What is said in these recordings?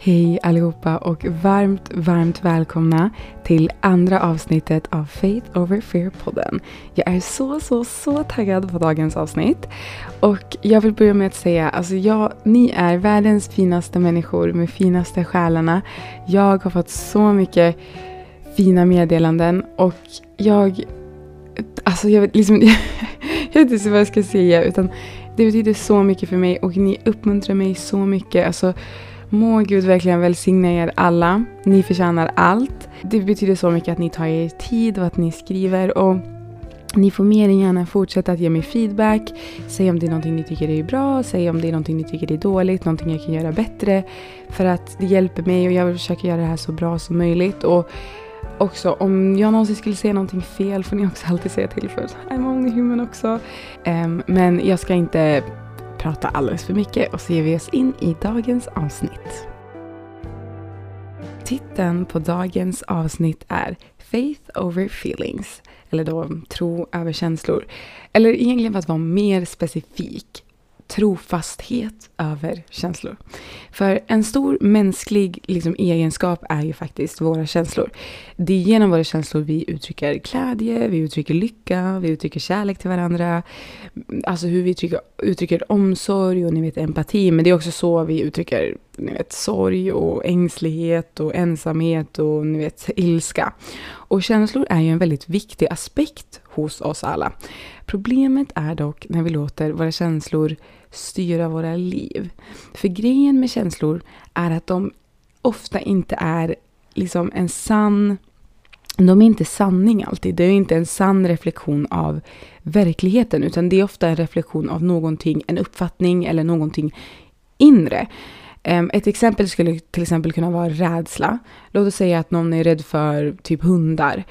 Hej allihopa och varmt, varmt välkomna till andra avsnittet av Faith Over Fear-podden. Jag är så, så, så taggad på dagens avsnitt. Och jag vill börja med att säga, alltså jag, ni är världens finaste människor med finaste själarna. Jag har fått så mycket fina meddelanden och jag, alltså jag vet liksom, jag vet inte vad jag ska säga utan det betyder så mycket för mig och ni uppmuntrar mig så mycket. Alltså, Må Gud verkligen välsigna er alla. Ni förtjänar allt. Det betyder så mycket att ni tar er tid och att ni skriver. Och ni får mer än gärna fortsätta att ge mig feedback. Säg om det är någonting ni tycker är bra, säg om det är någonting ni tycker är dåligt, någonting jag kan göra bättre. För att det hjälper mig och jag vill försöka göra det här så bra som möjligt. Och också om jag någonsin skulle säga någonting fel får ni också alltid säga till för I'm only human också. Um, men jag ska inte prata alldeles för mycket och så ger vi oss in i dagens avsnitt. Titeln på dagens avsnitt är Faith over feelings, eller då tro över känslor. Eller egentligen för att vara mer specifik trofasthet över känslor. För en stor mänsklig liksom, egenskap är ju faktiskt våra känslor. Det är genom våra känslor vi uttrycker glädje, vi uttrycker lycka, vi uttrycker kärlek till varandra. Alltså hur vi uttrycker, uttrycker omsorg och ni vet empati. Men det är också så vi uttrycker ni vet, sorg och ängslighet och ensamhet och ni vet, ilska. Och känslor är ju en väldigt viktig aspekt hos oss alla. Problemet är dock när vi låter våra känslor styra våra liv. För grejen med känslor är att de ofta inte är liksom en sann de är inte sanning alltid. Det är inte en sann reflektion av verkligheten utan det är ofta en reflektion av någonting, en uppfattning eller någonting inre. Ehm, ett exempel skulle till exempel kunna vara rädsla. Låt oss säga att någon är rädd för typ hundar.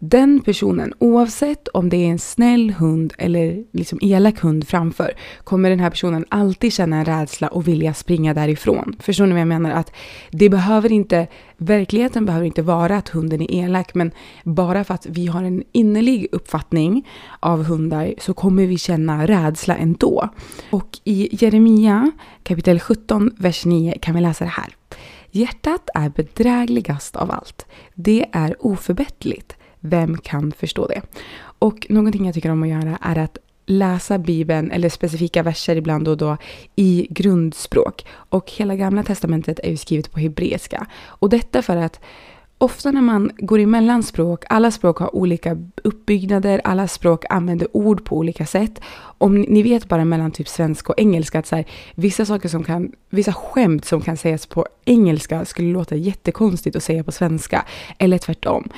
Den personen, oavsett om det är en snäll hund eller liksom elak hund framför, kommer den här personen alltid känna en rädsla och vilja springa därifrån. Förstår ni vad jag menar? Att det behöver inte, verkligheten behöver inte vara att hunden är elak, men bara för att vi har en innerlig uppfattning av hundar så kommer vi känna rädsla ändå. Och i Jeremia kapitel 17, vers 9 kan vi läsa det här. Hjärtat är bedrägligast av allt. Det är oförbätterligt vem kan förstå det? Och någonting jag tycker om att göra är att läsa Bibeln eller specifika verser ibland och då i grundspråk. Och hela gamla testamentet är ju skrivet på hebreiska. Och detta för att ofta när man går emellan språk, alla språk har olika uppbyggnader, alla språk använder ord på olika sätt. Om ni vet bara mellan typ svenska och engelska att så här, vissa saker som kan, vissa skämt som kan sägas på engelska skulle låta jättekonstigt att säga på svenska. Eller tvärtom.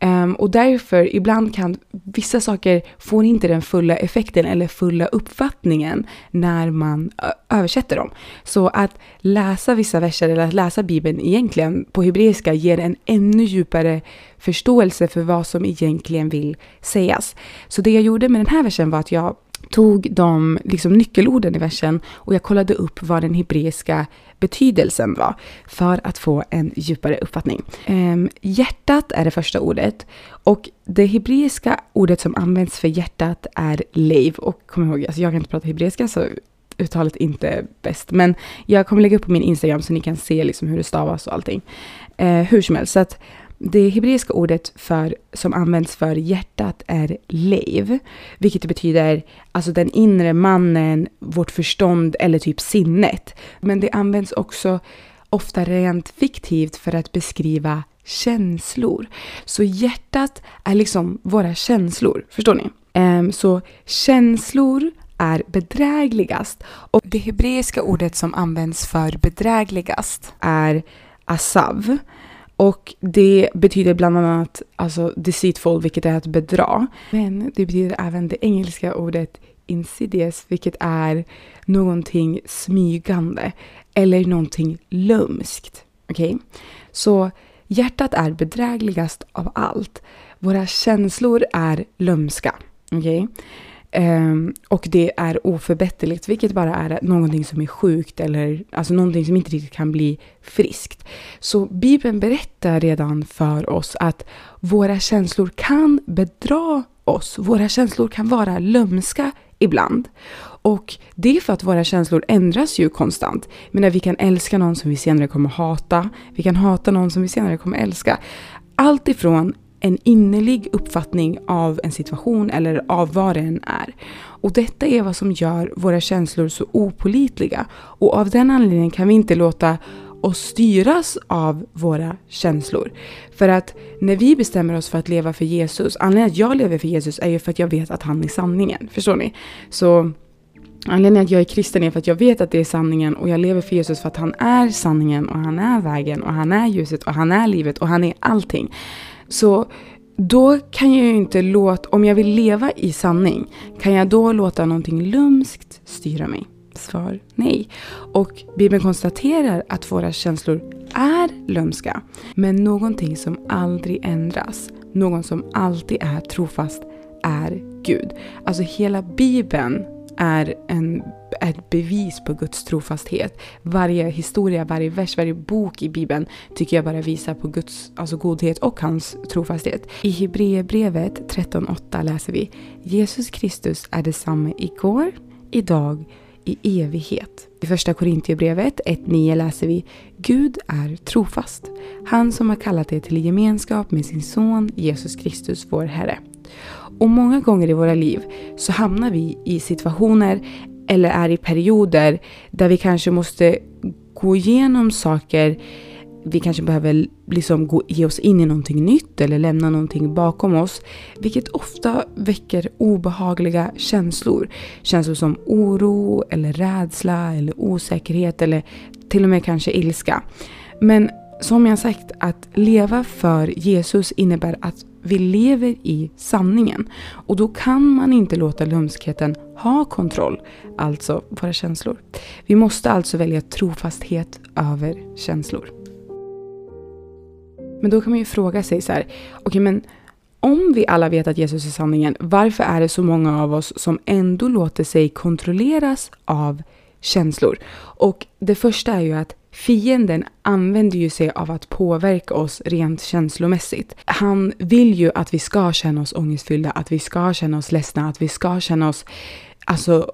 Um, och därför ibland kan vissa saker får inte den fulla effekten eller fulla uppfattningen när man översätter dem. Så att läsa vissa verser eller att läsa Bibeln egentligen på hebreiska ger en ännu djupare förståelse för vad som egentligen vill sägas. Så det jag gjorde med den här versen var att jag tog de liksom, nyckelorden i versen och jag kollade upp vad den hebreiska betydelsen var för att få en djupare uppfattning. Um, hjärtat är det första ordet och det hebreiska ordet som används för hjärtat är leiv. Och kom ihåg, alltså jag kan inte prata hebreiska så uttalet är inte bäst. Men jag kommer lägga upp på min Instagram så ni kan se liksom hur det stavas och allting. Eh, hur som helst, så att det hebreiska ordet för, som används för hjärtat är leiv, vilket betyder alltså den inre mannen, vårt förstånd eller typ sinnet. Men det används också ofta rent fiktivt för att beskriva känslor. Så hjärtat är liksom våra känslor, förstår ni? Ehm, så känslor är bedrägligast och det hebreiska ordet som används för bedrägligast är asav. Och det betyder bland annat alltså deceitful, vilket är att bedra. Men det betyder även det engelska ordet insidious, vilket är någonting smygande eller någonting lömskt. Okej? Okay? Så hjärtat är bedrägligast av allt. Våra känslor är lömska. Okej? Okay? Um, och det är oförbätterligt, vilket bara är någonting som är sjukt eller alltså någonting som inte riktigt kan bli friskt. Så Bibeln berättar redan för oss att våra känslor kan bedra oss. Våra känslor kan vara lömska ibland. Och det är för att våra känslor ändras ju konstant. Men vi kan älska någon som vi senare kommer hata. Vi kan hata någon som vi senare kommer älska. Allt ifrån en innerlig uppfattning av en situation eller av vad det än är. Och detta är vad som gör våra känslor så opolitliga. Och av den anledningen kan vi inte låta oss styras av våra känslor. För att när vi bestämmer oss för att leva för Jesus, anledningen att jag lever för Jesus är ju för att jag vet att han är sanningen. Förstår ni? Så Anledningen att jag är kristen är för att jag vet att det är sanningen och jag lever för Jesus för att han är sanningen och han är vägen och han är ljuset och han är livet och han är allting. Så då kan jag ju inte låta, om jag vill leva i sanning, kan jag då låta någonting lumskt styra mig? Svar nej. Och Bibeln konstaterar att våra känslor är lömska. Men någonting som aldrig ändras, någon som alltid är trofast, är Gud. Alltså hela Bibeln är en, ett bevis på Guds trofasthet. Varje historia, varje vers, varje bok i Bibeln tycker jag bara visar på Guds alltså godhet och hans trofasthet. I Hebreerbrevet 13.8 läser vi Jesus Kristus är detsamma igår, idag i evighet. I första Korintierbrevet 1.9 läser vi Gud är trofast. Han som har kallat er till gemenskap med sin son Jesus Kristus, vår Herre. Och många gånger i våra liv så hamnar vi i situationer eller är i perioder där vi kanske måste gå igenom saker vi kanske behöver liksom gå, ge oss in i någonting nytt eller lämna någonting bakom oss. Vilket ofta väcker obehagliga känslor. Känslor som oro eller rädsla eller osäkerhet eller till och med kanske ilska. Men som jag sagt, att leva för Jesus innebär att vi lever i sanningen. Och då kan man inte låta lumskheten ha kontroll, alltså våra känslor. Vi måste alltså välja trofasthet över känslor. Men då kan man ju fråga sig så här, okej okay, men om vi alla vet att Jesus är sanningen, varför är det så många av oss som ändå låter sig kontrolleras av känslor? Och det första är ju att Fienden använder ju sig av att påverka oss rent känslomässigt. Han vill ju att vi ska känna oss ångestfyllda, att vi ska känna oss ledsna, att vi ska känna oss Alltså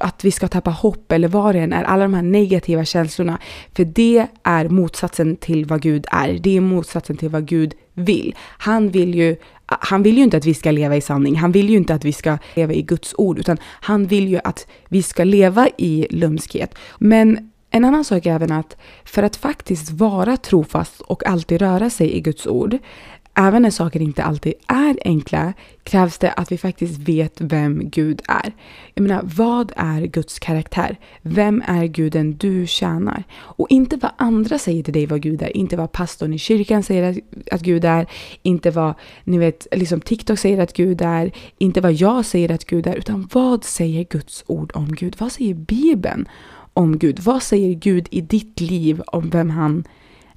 att vi ska tappa hopp eller vad det än är. Alla de här negativa känslorna. För det är motsatsen till vad Gud är. Det är motsatsen till vad Gud vill. Han vill ju han vill ju inte att vi ska leva i sanning. Han vill ju inte att vi ska leva i Guds ord, utan han vill ju att vi ska leva i lumskhet. Men en annan sak är även att för att faktiskt vara trofast och alltid röra sig i Guds ord, även när saker inte alltid är enkla, krävs det att vi faktiskt vet vem Gud är. Jag menar, vad är Guds karaktär? Vem är guden du tjänar? Och inte vad andra säger till dig vad Gud är, inte vad pastorn i kyrkan säger att, Gud är, inte vad ni vet, liksom TikTok säger att Gud är, inte vad jag säger att Gud är, utan vad säger Guds ord om Gud? Vad säger Bibeln om Gud? Vad säger Gud i ditt liv om vem han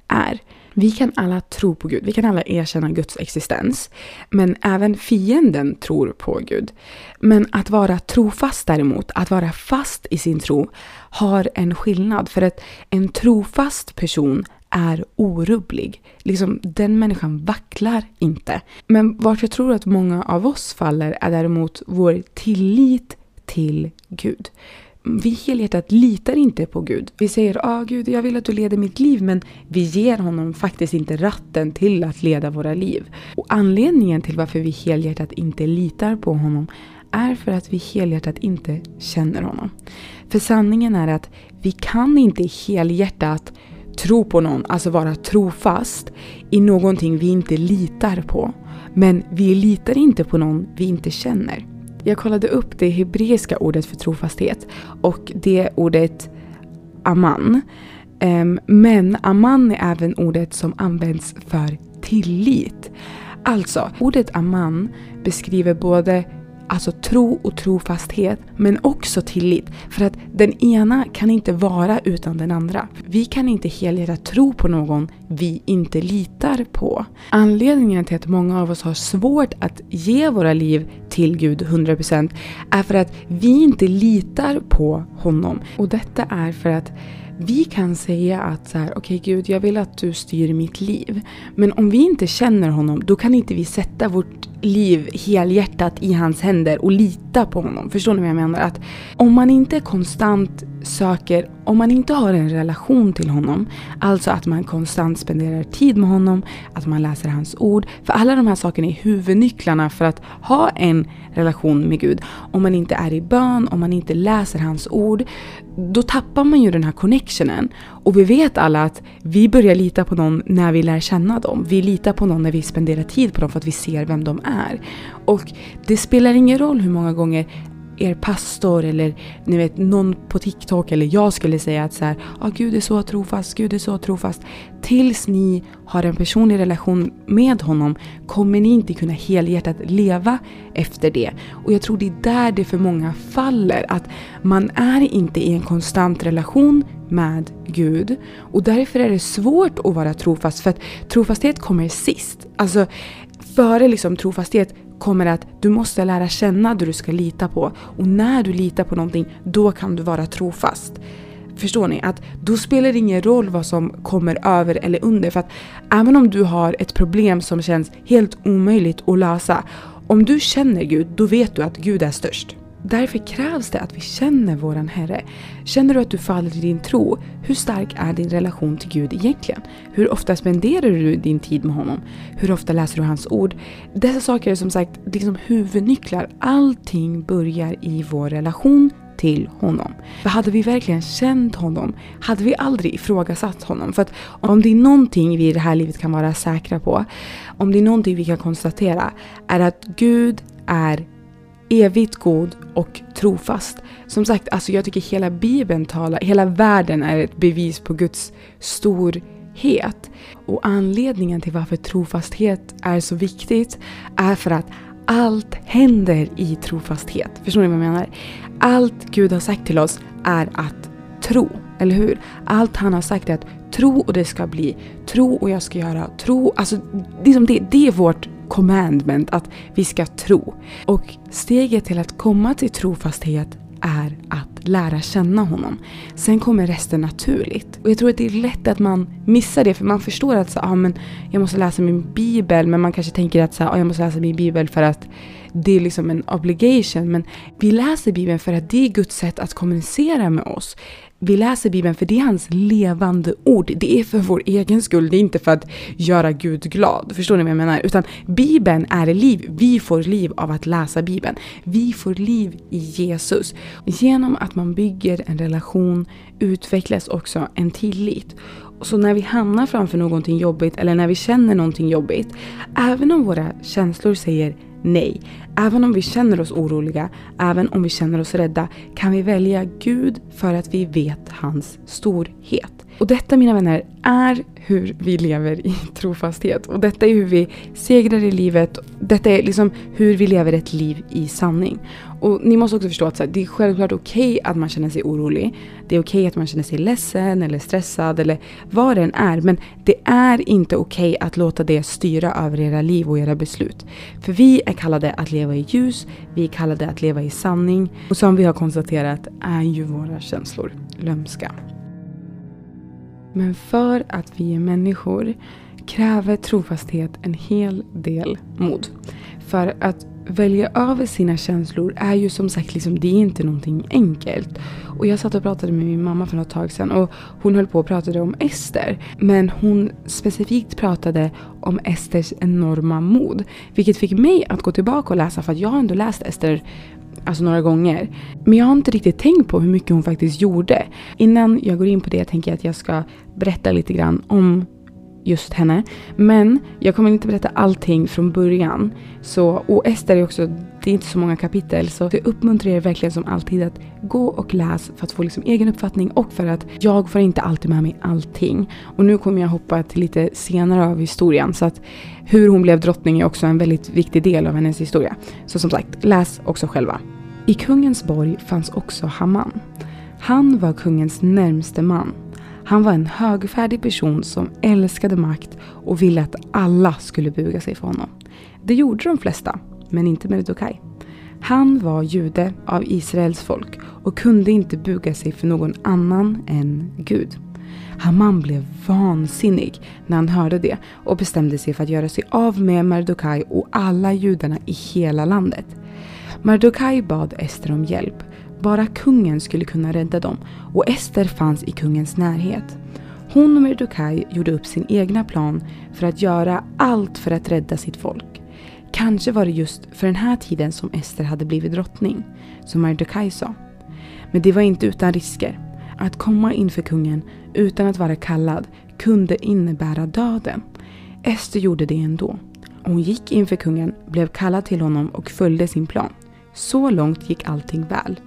är? Vi kan alla tro på Gud, vi kan alla erkänna Guds existens. Men även fienden tror på Gud. Men att vara trofast däremot, att vara fast i sin tro, har en skillnad. För att en trofast person är orubblig. Liksom, den människan vacklar inte. Men vart jag tror att många av oss faller är däremot vår tillit till Gud vi helhjärtat litar inte på Gud. Vi säger ah, Gud, jag vill att du leder mitt liv, men vi ger honom faktiskt inte ratten till att leda våra liv. Och anledningen till varför vi helhjärtat inte litar på honom är för att vi helhjärtat inte känner honom. För sanningen är att vi kan inte helhjärtat tro på någon, alltså vara trofast i någonting vi inte litar på. Men vi litar inte på någon vi inte känner. Jag kollade upp det hebreiska ordet för trofasthet och det ordet aman. Ehm, men aman är även ordet som används för tillit. Alltså, ordet aman beskriver både alltså tro och trofasthet, men också tillit. För att den ena kan inte vara utan den andra. Vi kan inte helhjärtat tro på någon vi inte litar på. Anledningen till att många av oss har svårt att ge våra liv till Gud 100% är för att vi inte litar på honom. Och detta är för att vi kan säga att så här, okej okay, Gud, jag vill att du styr mitt liv. Men om vi inte känner honom, då kan inte vi sätta vårt liv helhjärtat i hans händer och lita på honom. Förstår ni vad jag menar? Att om man inte konstant söker, om man inte har en relation till honom, alltså att man konstant spenderar tid med honom, att man läser hans ord. För alla de här sakerna är huvudnycklarna för att ha en relation med Gud. Om man inte är i bön, om man inte läser hans ord, då tappar man ju den här connectionen. Och vi vet alla att vi börjar lita på någon när vi lär känna dem. Vi litar på någon när vi spenderar tid på dem för att vi ser vem de är. Och det spelar ingen roll hur många gånger er pastor eller ni vet någon på TikTok eller jag skulle säga att så här, ah, Gud är så trofast, Gud är så trofast. Tills ni har en personlig relation med honom kommer ni inte kunna helhjärtat leva efter det. Och jag tror det är där det för många faller. Att man är inte i en konstant relation med Gud. Och därför är det svårt att vara trofast. För att trofasthet kommer sist. Alltså före liksom trofasthet kommer att du måste lära känna det du ska lita på. Och när du litar på någonting, då kan du vara trofast. Förstår ni? Att då spelar det ingen roll vad som kommer över eller under. För att även om du har ett problem som känns helt omöjligt att lösa. Om du känner Gud, då vet du att Gud är störst. Därför krävs det att vi känner våran Herre. Känner du att du faller i din tro? Hur stark är din relation till Gud egentligen? Hur ofta spenderar du din tid med honom? Hur ofta läser du hans ord? Dessa saker är som sagt liksom huvudnycklar. Allting börjar i vår relation till honom. För hade vi verkligen känt honom hade vi aldrig ifrågasatt honom. För att om det är någonting vi i det här livet kan vara säkra på, om det är någonting vi kan konstatera, är att Gud är evigt god och trofast. Som sagt, alltså jag tycker hela Bibeln talar, hela världen är ett bevis på Guds storhet. Och anledningen till varför trofasthet är så viktigt är för att allt händer i trofasthet. Förstår ni vad jag menar? Allt Gud har sagt till oss är att tro, eller hur? Allt han har sagt är att tro och det ska bli. Tro och jag ska göra. Tro, alltså det, det är vårt commandment, att vi ska tro. Och steget till att komma till trofasthet är att lära känna honom. Sen kommer resten naturligt. Och jag tror att det är lätt att man missar det för man förstår att så, ah, men jag måste läsa min bibel men man kanske tänker att så, ah, jag måste läsa min bibel för att det är liksom en obligation. Men vi läser bibeln för att det är Guds sätt att kommunicera med oss vi läser Bibeln för det är hans levande ord. Det är för vår egen skull, det är inte för att göra Gud glad. Förstår ni vad jag menar? Utan Bibeln är liv. Vi får liv av att läsa Bibeln. Vi får liv i Jesus. Genom att man bygger en relation utvecklas också en tillit. Så när vi hamnar framför någonting jobbigt eller när vi känner någonting jobbigt, även om våra känslor säger nej, även om vi känner oss oroliga, även om vi känner oss rädda, kan vi välja Gud för att vi vet hans storhet. Och detta mina vänner är hur vi lever i trofasthet. Och detta är hur vi segrar i livet. Detta är liksom hur vi lever ett liv i sanning. Och ni måste också förstå att här, det är självklart okej okay att man känner sig orolig. Det är okej okay att man känner sig ledsen eller stressad eller vad det än är. Men det är inte okej okay att låta det styra över era liv och era beslut. För vi är kallade att leva i ljus, vi är kallade att leva i sanning. Och som vi har konstaterat är ju våra känslor lömska. Men för att vi är människor kräver trofasthet en hel del mod. För att välja över sina känslor är ju som sagt liksom, det är inte någonting enkelt. Och jag satt och pratade med min mamma för något tag sedan och hon höll på och pratade om Ester. Men hon specifikt pratade om Esters enorma mod. Vilket fick mig att gå tillbaka och läsa för att jag har ändå läst Ester alltså några gånger. Men jag har inte riktigt tänkt på hur mycket hon faktiskt gjorde. Innan jag går in på det tänker jag att jag ska berätta lite grann om just henne. Men jag kommer inte berätta allting från början. Så, och Ester är också, det är inte så många kapitel. Så jag uppmuntrar er verkligen som alltid att gå och läs för att få liksom egen uppfattning och för att jag får inte alltid med mig allting. Och nu kommer jag hoppa till lite senare av historien. Så att hur hon blev drottning är också en väldigt viktig del av hennes historia. Så som sagt, läs också själva. I kungens borg fanns också Haman. Han var kungens närmste man han var en högfärdig person som älskade makt och ville att alla skulle buga sig för honom. Det gjorde de flesta, men inte Merdokaj. Han var jude av Israels folk och kunde inte buga sig för någon annan än Gud. Haman blev vansinnig när han hörde det och bestämde sig för att göra sig av med Mardukai och alla judarna i hela landet. Mardukai bad Ester om hjälp. Bara kungen skulle kunna rädda dem och Ester fanns i kungens närhet. Hon och Mardukaj gjorde upp sin egna plan för att göra allt för att rädda sitt folk. Kanske var det just för den här tiden som Ester hade blivit drottning, som Mardukaj sa. Men det var inte utan risker. Att komma inför kungen utan att vara kallad kunde innebära döden. Ester gjorde det ändå. Hon gick inför kungen, blev kallad till honom och följde sin plan. Så långt gick allting väl.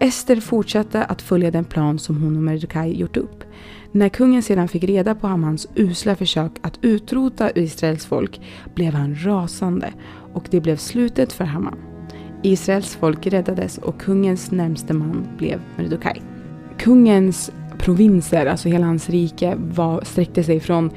Ester fortsatte att följa den plan som hon och Mordecai gjort upp. När kungen sedan fick reda på Hamans usla försök att utrota Israels folk blev han rasande och det blev slutet för Haman. Israels folk räddades och kungens närmste man blev Mordecai. Kungens provinser, alltså hela hans rike, var, sträckte sig från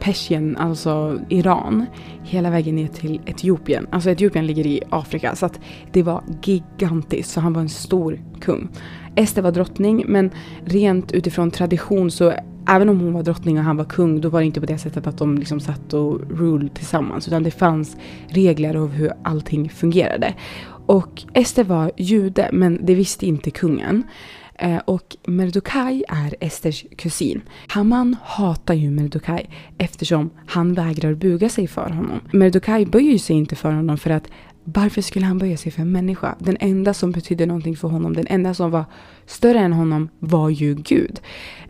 Persien, alltså Iran, hela vägen ner till Etiopien. Alltså Etiopien ligger i Afrika, så att det var gigantiskt. Så han var en stor kung. Ester var drottning, men rent utifrån tradition så även om hon var drottning och han var kung, då var det inte på det sättet att de liksom satt och ruled tillsammans, utan det fanns regler av hur allting fungerade. Och Ester var jude, men det visste inte kungen. Eh, och Merdokaj är Esters kusin. Haman hatar ju Merdokaj eftersom han vägrar buga sig för honom. Merdokaj böjer sig inte för honom för att varför skulle han böja sig för en människa? Den enda som betydde någonting för honom, den enda som var större än honom var ju Gud.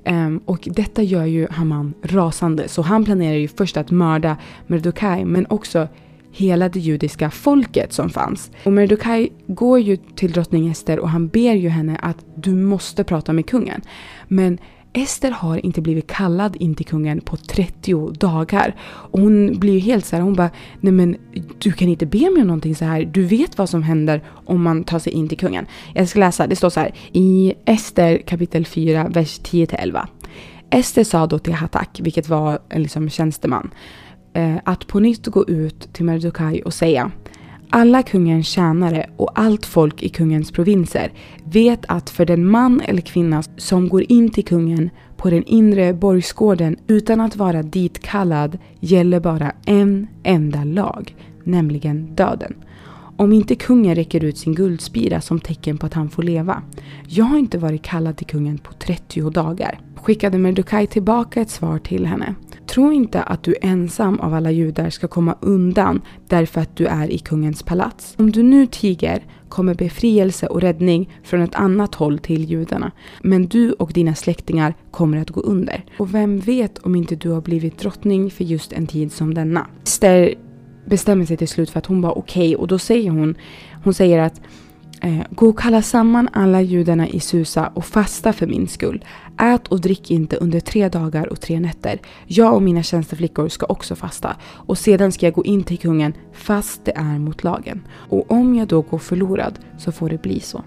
Um, och detta gör ju Haman rasande. Så han planerar ju först att mörda Merdokaj men också hela det judiska folket som fanns. Och Merdukai går ju till drottning Ester och han ber ju henne att du måste prata med kungen. Men Ester har inte blivit kallad in till kungen på 30 dagar. Och hon blir ju helt så här, hon bara, nej men du kan inte be mig om någonting så här. Du vet vad som händer om man tar sig in till kungen. Jag ska läsa, det står så här i Ester kapitel 4, vers 10-11. Ester sa då till Hatak, vilket var en liksom tjänsteman, Eh, att på nytt gå ut till Mardukaj och säga alla kungens tjänare och allt folk i kungens provinser vet att för den man eller kvinna som går in till kungen på den inre borgsgården utan att vara ditkallad gäller bara en enda lag, nämligen döden. Om inte kungen räcker ut sin guldspira som tecken på att han får leva. Jag har inte varit kallad till kungen på 30 dagar. Skickade Merdukai tillbaka ett svar till henne. Tro inte att du ensam av alla judar ska komma undan därför att du är i kungens palats. Om du nu tiger kommer befrielse och räddning från ett annat håll till judarna. Men du och dina släktingar kommer att gå under. Och vem vet om inte du har blivit drottning för just en tid som denna. Ester bestämmer sig till slut för att hon bara okej okay, och då säger hon, hon säger att Eh, gå och kalla samman alla judarna i Susa och fasta för min skull. Ät och drick inte under tre dagar och tre nätter. Jag och mina tjänsteflickor ska också fasta. Och sedan ska jag gå in till kungen fast det är mot lagen. Och om jag då går förlorad så får det bli så.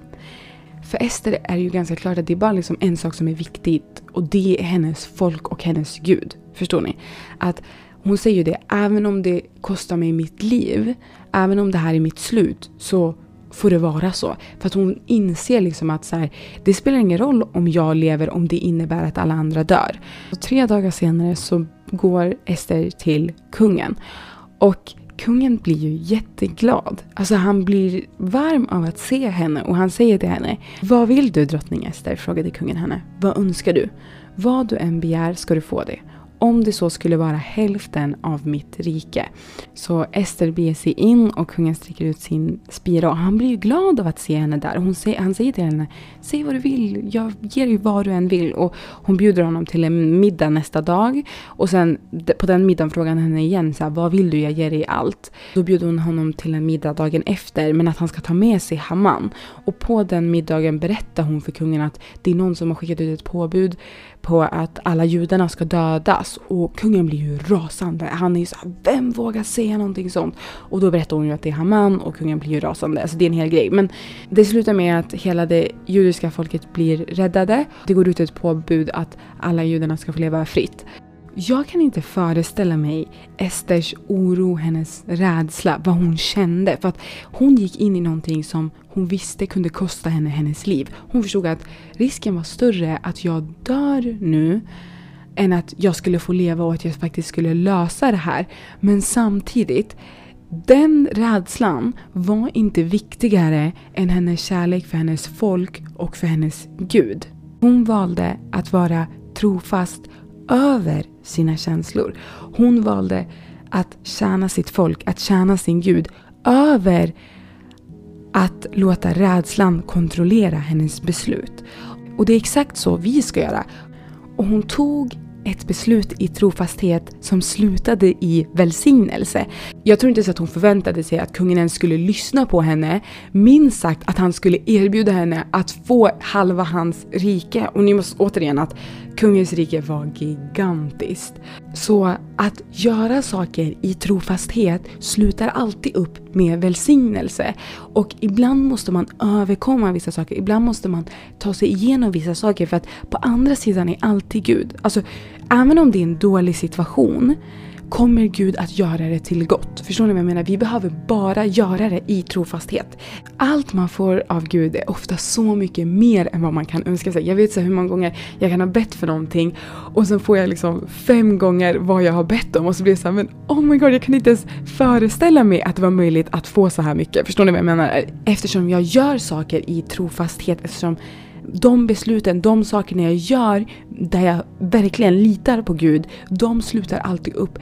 För Ester är det ju ganska klart att det är bara liksom en sak som är viktigt och det är hennes folk och hennes gud. Förstår ni? Att hon säger ju det, även om det kostar mig mitt liv, även om det här är mitt slut, så får det vara så. För att hon inser liksom att så här, det spelar ingen roll om jag lever om det innebär att alla andra dör. Och tre dagar senare så går Ester till kungen. Och kungen blir ju jätteglad. Alltså han blir varm av att se henne och han säger till henne Vad vill du drottning Ester? frågade kungen henne. Vad önskar du? Vad du än begär ska du få det om det så skulle vara hälften av mitt rike. Så Ester beger sig in och kungen sträcker ut sin spira och han blir ju glad av att se henne där. Hon säger, han säger till henne, säg vad du vill, jag ger dig vad du än vill. Och hon bjuder honom till en middag nästa dag. Och sen på den middagen frågar han henne igen, så här, vad vill du, jag ger dig allt. Då bjuder hon honom till en middag dagen efter, men att han ska ta med sig Haman. Och på den middagen berättar hon för kungen att det är någon som har skickat ut ett påbud på att alla judarna ska dödas och kungen blir ju rasande. Han är ju såhär, vem vågar säga någonting sånt? Och då berättar hon ju att det är Haman och kungen blir ju rasande. Alltså det är en hel grej. Men det slutar med att hela det judiska folket blir räddade. Det går ut ett påbud att alla judarna ska få leva fritt. Jag kan inte föreställa mig Esters oro, hennes rädsla, vad hon kände. För att hon gick in i någonting som hon visste kunde kosta henne hennes liv. Hon förstod att risken var större att jag dör nu än att jag skulle få leva och att jag faktiskt skulle lösa det här. Men samtidigt, den rädslan var inte viktigare än hennes kärlek för hennes folk och för hennes Gud. Hon valde att vara trofast över sina känslor. Hon valde att tjäna sitt folk, att tjäna sin Gud över att låta rädslan kontrollera hennes beslut. Och det är exakt så vi ska göra. Och hon tog ett beslut i trofasthet som slutade i välsignelse. Jag tror inte så att hon förväntade sig att kungen ens skulle lyssna på henne. Minst sagt att han skulle erbjuda henne att få halva hans rike. Och ni måste återigen att kungens rike var gigantiskt. Så att göra saker i trofasthet slutar alltid upp med välsignelse. Och ibland måste man överkomma vissa saker. Ibland måste man ta sig igenom vissa saker för att på andra sidan är alltid Gud. Alltså, även om det är en dålig situation kommer Gud att göra det till gott. Förstår ni vad jag menar? Vi behöver bara göra det i trofasthet. Allt man får av Gud är ofta så mycket mer än vad man kan önska sig. Jag vet så hur många gånger jag kan ha bett för någonting och sen får jag liksom fem gånger vad jag har bett om och så blir det så här, men oh my god, jag kan inte ens föreställa mig att det var möjligt att få så här mycket. Förstår ni vad jag menar? Eftersom jag gör saker i trofasthet, eftersom de besluten, de sakerna jag gör där jag verkligen litar på Gud, de slutar alltid upp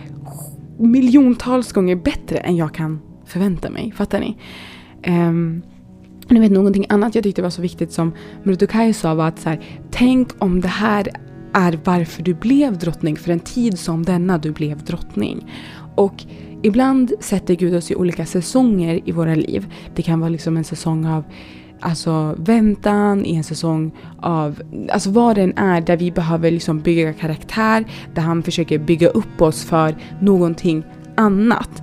miljontals gånger bättre än jag kan förvänta mig. Fattar ni? Um, ni vet någonting annat jag tyckte var så viktigt som Mordecai sa var att så här, tänk om det här är varför du blev drottning för en tid som denna du blev drottning. Och ibland sätter Gud oss i olika säsonger i våra liv. Det kan vara liksom en säsong av alltså väntan i en säsong av, alltså vad den är där vi behöver liksom bygga karaktär, där han försöker bygga upp oss för någonting annat.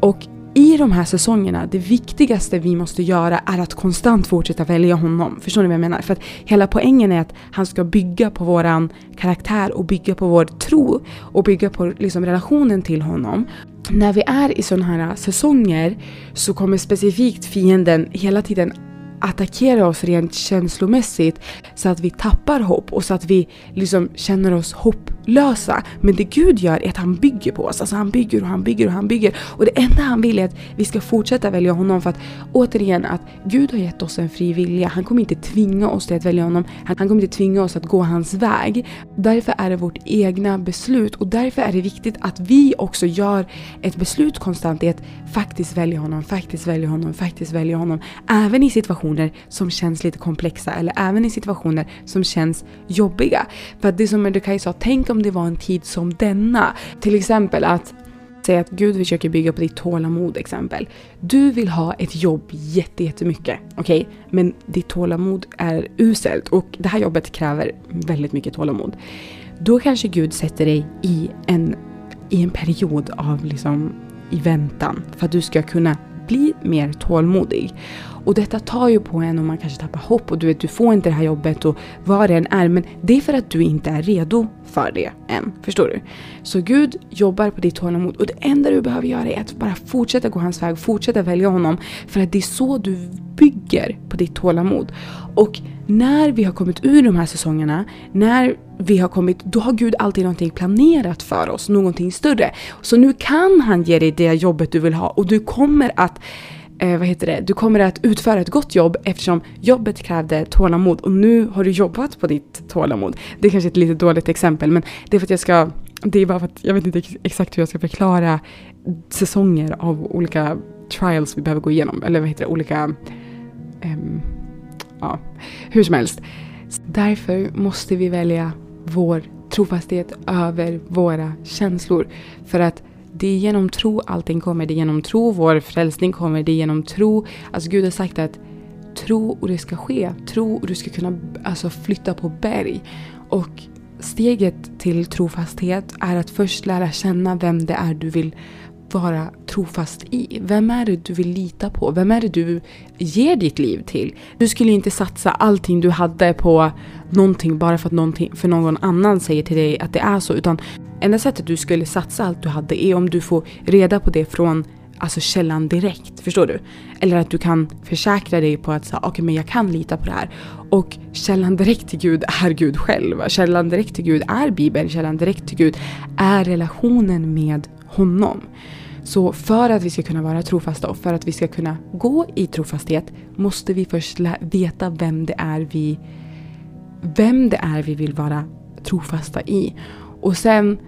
Och i de här säsongerna, det viktigaste vi måste göra är att konstant fortsätta välja honom. Förstår ni vad jag menar? För att hela poängen är att han ska bygga på våran karaktär och bygga på vår tro och bygga på liksom relationen till honom. När vi är i sådana här säsonger så kommer specifikt fienden hela tiden attackera oss rent känslomässigt så att vi tappar hopp och så att vi liksom känner oss lösa. Men det Gud gör är att han bygger på oss. Alltså han bygger och han bygger och han bygger. Och det enda han vill är att vi ska fortsätta välja honom för att återigen att Gud har gett oss en fri vilja. Han kommer inte tvinga oss till att välja honom. Han, kommer inte tvinga oss att gå hans väg. Därför är det vårt egna beslut och därför är det viktigt att vi också gör ett beslut konstant i att faktiskt välja honom, faktiskt välja honom, faktiskt välja honom. Även i situationer situationer som känns lite komplexa eller även i situationer som känns jobbiga. För att det som Mordecai sa, tänk om om det var en tid som denna. Till exempel att säga att Gud försöker bygga på ditt tålamod exempel. Du vill ha ett jobb jättemycket, okej? Okay? Men ditt tålamod är uselt och det här jobbet kräver väldigt mycket tålamod. Då kanske Gud sätter dig i en, i en period av liksom i väntan för att du ska kunna bli mer tålmodig. Och detta tar ju på en och man kanske tappar hopp och du vet, du får inte det här jobbet och vad det än är. Men det är för att du inte är redo för det än. Förstår du? Så Gud jobbar på ditt tålamod och det enda du behöver göra är att bara fortsätta gå hans väg, fortsätta välja honom. För att det är så du bygger på ditt tålamod. Och när vi har kommit ur de här säsongerna, när vi har kommit, då har Gud alltid någonting planerat för oss, någonting större. Så nu kan han ge dig det jobbet du vill ha och du kommer att eh, vad heter det, du kommer att utföra ett gott jobb eftersom jobbet krävde tålamod och nu har du jobbat på ditt tålamod. Det är kanske ett lite dåligt exempel men det är för att jag ska, det är bara för att jag vet inte exakt hur jag ska förklara säsonger av olika trials vi behöver gå igenom, eller vad heter det, olika, um, ja, hur som helst. Därför måste vi välja vår trofasthet över våra känslor. För att det är genom tro allting kommer. Det är genom tro vår frälsning kommer. Det är genom tro. Alltså Gud har sagt att tro och det ska ske. Tro och du ska kunna alltså, flytta på berg. Och steget till trofasthet är att först lära känna vem det är du vill vara trofast i? Vem är det du vill lita på? Vem är det du ger ditt liv till? Du skulle inte satsa allting du hade på någonting bara för att någonting, för någon annan säger till dig att det är så. Utan enda sättet du skulle satsa allt du hade är om du får reda på det från alltså källan direkt. Förstår du? Eller att du kan försäkra dig på att säga, okay, men jag kan lita på det här. Och källan direkt till Gud är Gud själv. Källan direkt till Gud är Bibeln. Källan direkt till Gud är relationen med honom. Så för att vi ska kunna vara trofasta och för att vi ska kunna gå i trofasthet måste vi först veta vem det är vi vem det är vi vill vara trofasta i. Och sen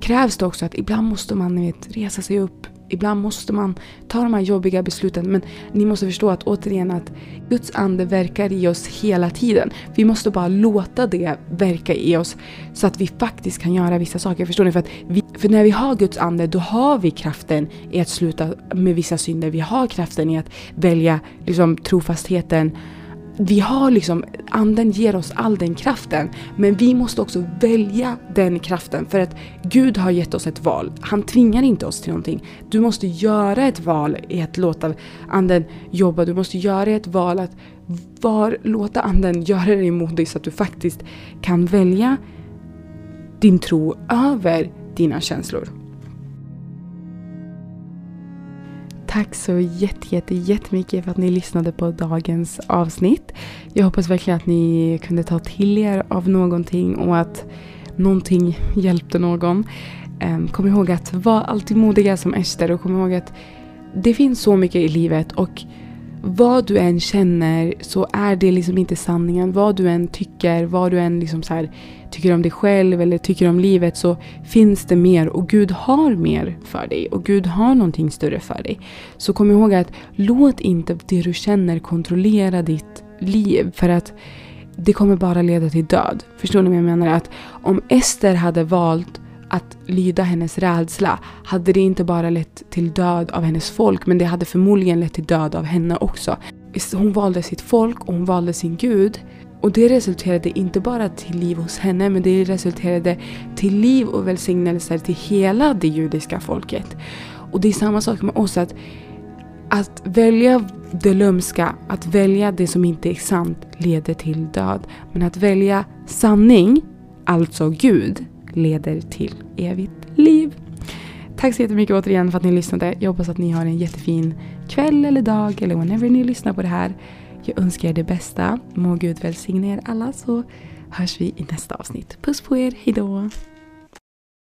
krävs det också att ibland måste man vet, resa sig upp ibland måste man ta de här jobbiga besluten men ni måste förstå att återigen att Guds ande verkar i oss hela tiden. Vi måste bara låta det verka i oss så att vi faktiskt kan göra vissa saker. Förstår ni? För, att vi, för när vi har Guds ande då har vi kraften i att sluta med vissa synder. Vi har kraften i att välja liksom, trofastheten vi har liksom, anden ger oss all den kraften. Men vi måste också välja den kraften. För att Gud har gett oss ett val. Han tvingar inte oss till någonting. Du måste göra ett val i att låta anden jobba. Du måste göra ett val att var, låta anden göra dig modig så att du faktiskt kan välja din tro över dina känslor. Tack så jätte, jätte, jättemycket för att ni lyssnade på dagens avsnitt. Jag hoppas verkligen att ni kunde ta till er av någonting och att någonting hjälpte någon. Ehm, kom ihåg att var alltid modiga som Ester och kom ihåg att det finns så mycket i livet och vad du än känner så är det liksom inte sanningen. Vad du än tycker, vad du än liksom så här, tycker om dig själv eller tycker om livet så finns det mer och Gud har mer för dig och Gud har någonting större för dig. Så kom ihåg att låt inte det du känner kontrollera ditt liv för att det kommer bara leda till död. Förstår ni vad jag menar? Att om Ester hade valt att lyda hennes rädsla hade det inte bara lett till död av hennes folk men det hade förmodligen lett till död av henne också. Hon valde sitt folk och hon valde sin Gud. Och det resulterade inte bara till liv hos henne men det resulterade till liv och välsignelser till hela det judiska folket. Och det är samma sak med oss att att välja det lömska, att välja det som inte är sant leder till död. Men att välja sanning, alltså Gud, leder till evigt liv. Tack så jättemycket återigen för att ni lyssnade. Jag hoppas att ni har en jättefin kväll eller dag eller whenever ni lyssnar på det här. Jag önskar er det bästa. Må Gud välsigna er alla så hörs vi i nästa avsnitt. Puss på er, hejdå!